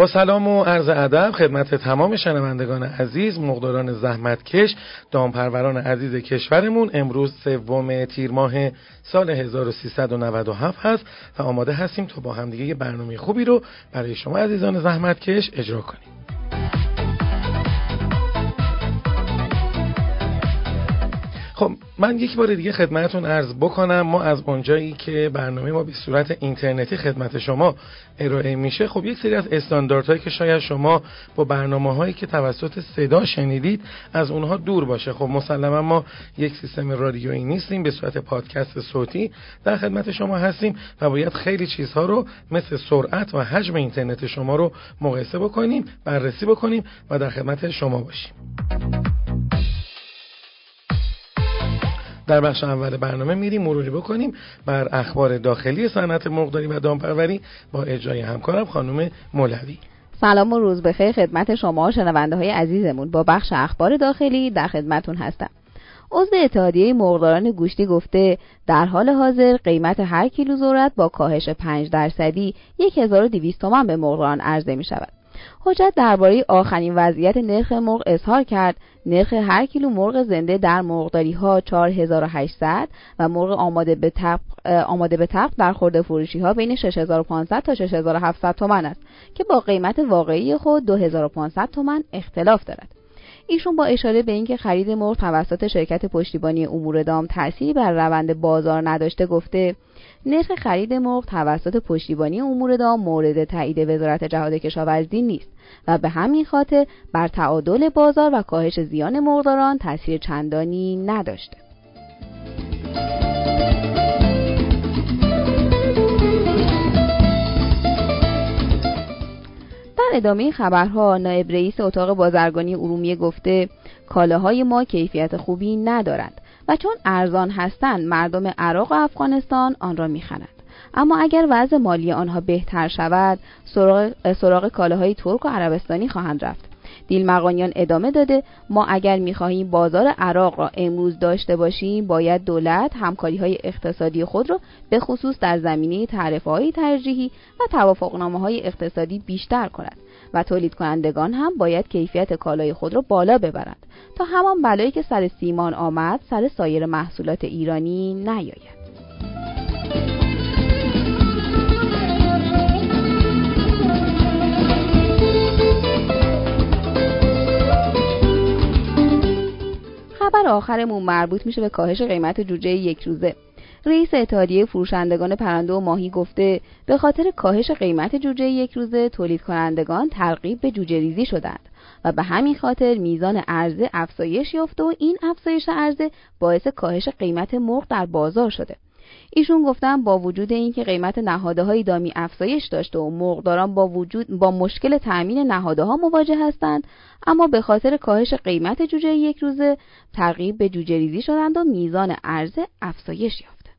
با سلام و عرض ادب خدمت تمام شنوندگان عزیز مقداران زحمتکش دامپروران عزیز کشورمون امروز سوم تیر ماه سال 1397 هست و آماده هستیم تا با همدیگه یه برنامه خوبی رو برای شما عزیزان زحمتکش اجرا کنیم. خب من یک بار دیگه خدمتون عرض بکنم ما از اونجایی که برنامه ما به صورت اینترنتی خدمت شما ارائه میشه خب یک سری از استانداردهایی که شاید شما با برنامه هایی که توسط صدا شنیدید از اونها دور باشه. خب مسلما ما یک سیستم رادیویی نیستیم به صورت پادکست صوتی در خدمت شما هستیم و باید خیلی چیزها رو مثل سرعت و حجم اینترنت شما رو مقایسه بکنیم بررسی بکنیم و در خدمت شما باشیم. در بخش اول برنامه میریم مروری بکنیم بر اخبار داخلی صنعت مرغداری و دامپروری با اجرای همکارم خانم مولوی. سلام و روز بخیر خدمت شما شنونده های عزیزمون. با بخش اخبار داخلی در خدمتون هستم. عضو اتحادیه مرغداران گوشتی گفته در حال حاضر قیمت هر کیلو ذرت با کاهش 5 درصدی 1200 تومان به مرغداران عرضه می شود. حجت درباره آخرین وضعیت نرخ مرغ اظهار کرد. نرخ هر کیلو مرغ زنده در مرغداری ها 4800 و مرغ آماده به تبق آماده به در خورده فروشی ها بین 6500 تا 6700 تومان است که با قیمت واقعی خود 2500 تومان اختلاف دارد. ایشون با اشاره به اینکه خرید مرغ توسط شرکت پشتیبانی امور دام تأثیری بر روند بازار نداشته گفته نرخ خرید مرغ توسط پشتیبانی امور دام مورد تایید وزارت جهاد کشاورزی نیست و به همین خاطر بر تعادل بازار و کاهش زیان مرغداران تاثیر چندانی نداشته. ادامه خبرها نایب رئیس اتاق بازرگانی ارومیه گفته کالاهای ما کیفیت خوبی ندارند و چون ارزان هستند مردم عراق و افغانستان آن را می‌خرند. اما اگر وضع مالی آنها بهتر شود سراغ, سراغ کالاهای ترک و عربستانی خواهند رفت. دیلمقانیان ادامه داده ما اگر می‌خواهیم بازار عراق را امروز داشته باشیم باید دولت همکاری های اقتصادی خود را به خصوص در زمینه تعرفه های ترجیحی و توافقنامه های اقتصادی بیشتر کند و تولید کنندگان هم باید کیفیت کالای خود را بالا ببرند تا همان بلایی که سر سیمان آمد سر سایر محصولات ایرانی نیاید. آخرمون مربوط میشه به کاهش قیمت جوجه یک روزه. رئیس اتحادیه فروشندگان پرنده و ماهی گفته به خاطر کاهش قیمت جوجه یک روزه تولید کنندگان ترغیب به جوجه ریزی شدند و به همین خاطر میزان عرضه افزایش یافته و این افزایش عرضه باعث کاهش قیمت مرغ در بازار شده. ایشون گفتن با وجود اینکه قیمت نهاده های دامی افزایش داشته و مرغداران با وجود با مشکل تأمین نهاده ها مواجه هستند اما به خاطر کاهش قیمت جوجه یک روزه ترغیب به جوجه ریزی شدند و میزان عرضه افزایش یافته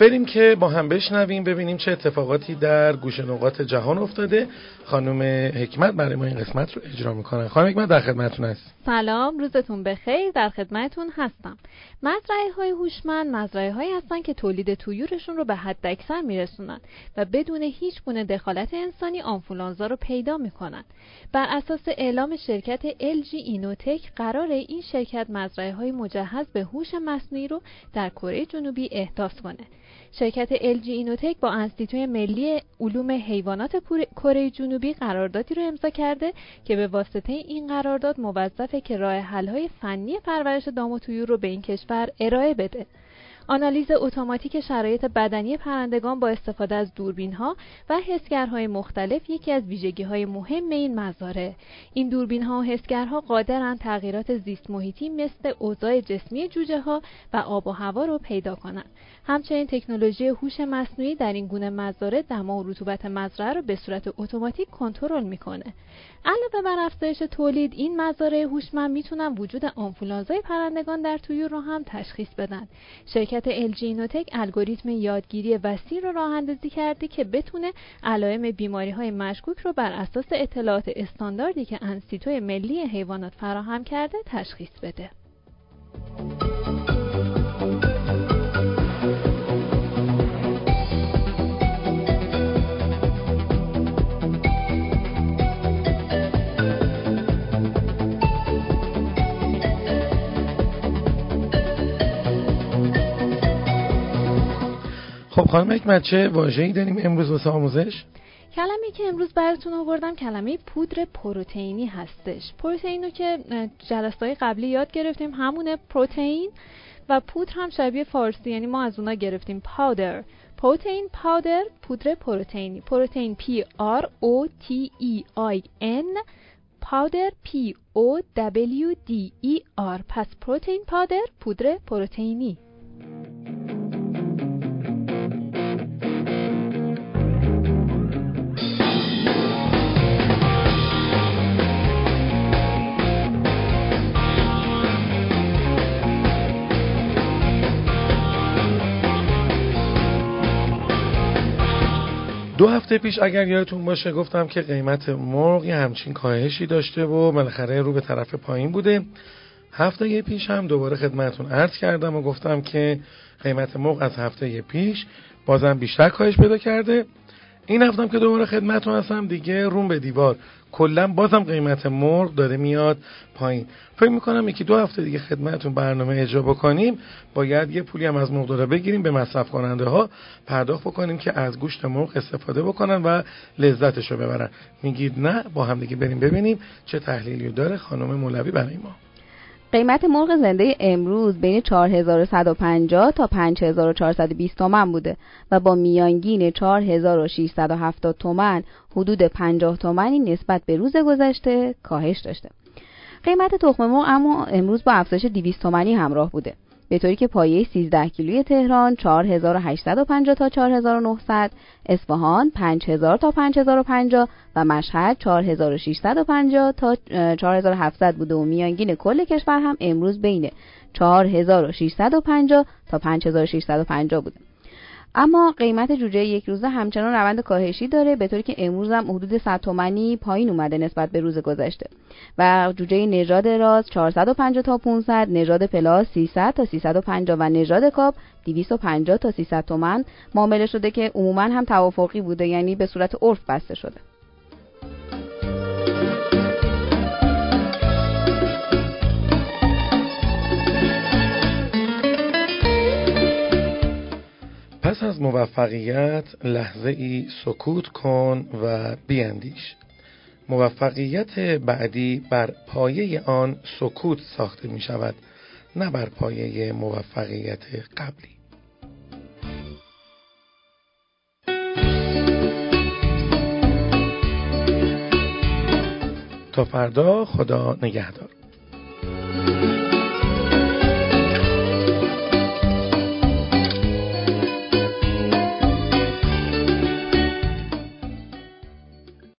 بریم که با هم بشنویم ببینیم چه اتفاقاتی در گوشه نقاط جهان افتاده. خانم حکمت برای ما این قسمت رو اجرا می‌کنن. خانم حکمت در خدمتتون هست سلام روزتون بخیر. در خدمتتون هستم. مزرعه های هوشمند مزرعه هایی هستن که تولید تویورشون رو به حد اکثر میرسونن و بدون هیچ گونه دخالت انسانی آنفولانزا رو پیدا می‌کنن. بر اساس اعلام شرکت LG اینوتک قرار این شرکت مزرعه های مجهز به هوش مصنوعی رو در کره جنوبی احداث کنه. شرکت LG اینوتک با انستیتوی ملی علوم حیوانات کره جنوبی قراردادی رو امضا کرده که به واسطه این قرارداد موظفه که راه حل‌های فنی پرورش دام و طیور رو به این کشور ارائه بده. آنالیز اتوماتیک شرایط بدنی پرندگان با استفاده از دوربین ها و حسگرهای مختلف یکی از ویژگی های مهم این مزاره این دوربین ها و حسگرها قادرند تغییرات زیست محیطی مثل اوضاع جسمی جوجه ها و آب و هوا رو پیدا کنند همچنین تکنولوژی هوش مصنوعی در این گونه مزارع دما و رطوبت مزرعه را به صورت اتوماتیک کنترل می‌کنه. علاوه بر افزایش تولید این مزارع هوشمند می‌تونن وجود آنفولانزای پرندگان در طیور رو هم تشخیص بدن. شرکت الژینوتک الگوریتم یادگیری وسیع رو راه اندازی کرده که بتونه علائم بیماری های مشکوک رو بر اساس اطلاعات استانداردی که انستیتوی ملی حیوانات فراهم کرده تشخیص بده. خب خانم حکمت چه واژه‌ای داریم امروز واسه آموزش؟ کلمه که امروز براتون آوردم کلمه پودر پروتئینی هستش. پروتئین رو که جلسه قبلی یاد گرفتیم همونه پروتئین و پودر هم شبیه فارسی یعنی ما از اونا گرفتیم powder. protein powder پودر پروتئینی. protein P R O T E I N powder P O W D E R پس protein powder پودر پروتئینی. دو هفته پیش اگر یادتون باشه گفتم که قیمت مرغ یه همچین کاهشی داشته و بالاخره رو به طرف پایین بوده. هفته پیش هم دوباره خدمتون عرض کردم و گفتم که قیمت مرغ از هفته پیش بازم بیشتر کاهش پیدا کرده. این هفتم که دوباره خدمتون هستم. دیگه روم به دیوار. کلا بازم قیمت مرغ داره میاد پایین. فکر می‌کنم یکی دو هفته دیگه خدمتون برنامه اجرا بکنیم. باید یه پولی هم از مرغ بگیریم به مصرف کننده ها پرداخت بکنیم که از گوشت مرغ استفاده بکنن و لذتش رو ببرن. میگید نه با هم دیگه بریم ببینیم چه تحلیلی داره خانم مولوی برای ما. قیمت مرغ زنده امروز بین 4150 تا 5420 تومن بوده و با میانگین 4670 تومن حدود 50 تومنی نسبت به روز گذشته کاهش داشته. قیمت تخم مرغ اما امروز با افزایش 200 تومنی همراه بوده. به طوری که پایه 13 کیلوی تهران 4850 تا 4900 اصفهان 5000 تا 5050 و مشهد 4650 تا 4700 بوده و میانگین کل کشور هم امروز بین 4650 تا 5650 بوده. اما قیمت جوجه یک روزه همچنان روند کاهشی داره به طوری که امروز هم حدود 100 تومانی پایین اومده نسبت به روز گذشته. و جوجه نژاد راز 450 تا 500 نژاد پلاس 300 تا 350 و نژاد کاپ 250 تا 300 تومن معامله شده که عموما هم توافقی بوده یعنی به صورت عرف بسته شده. پس از موفقیت لحظه ای سکوت کن و بیاندیش موفقیت بعدی بر پایه آن سکوت ساخته می شود نه بر پایه موفقیت قبلی. تا فردا خدا نگهدار.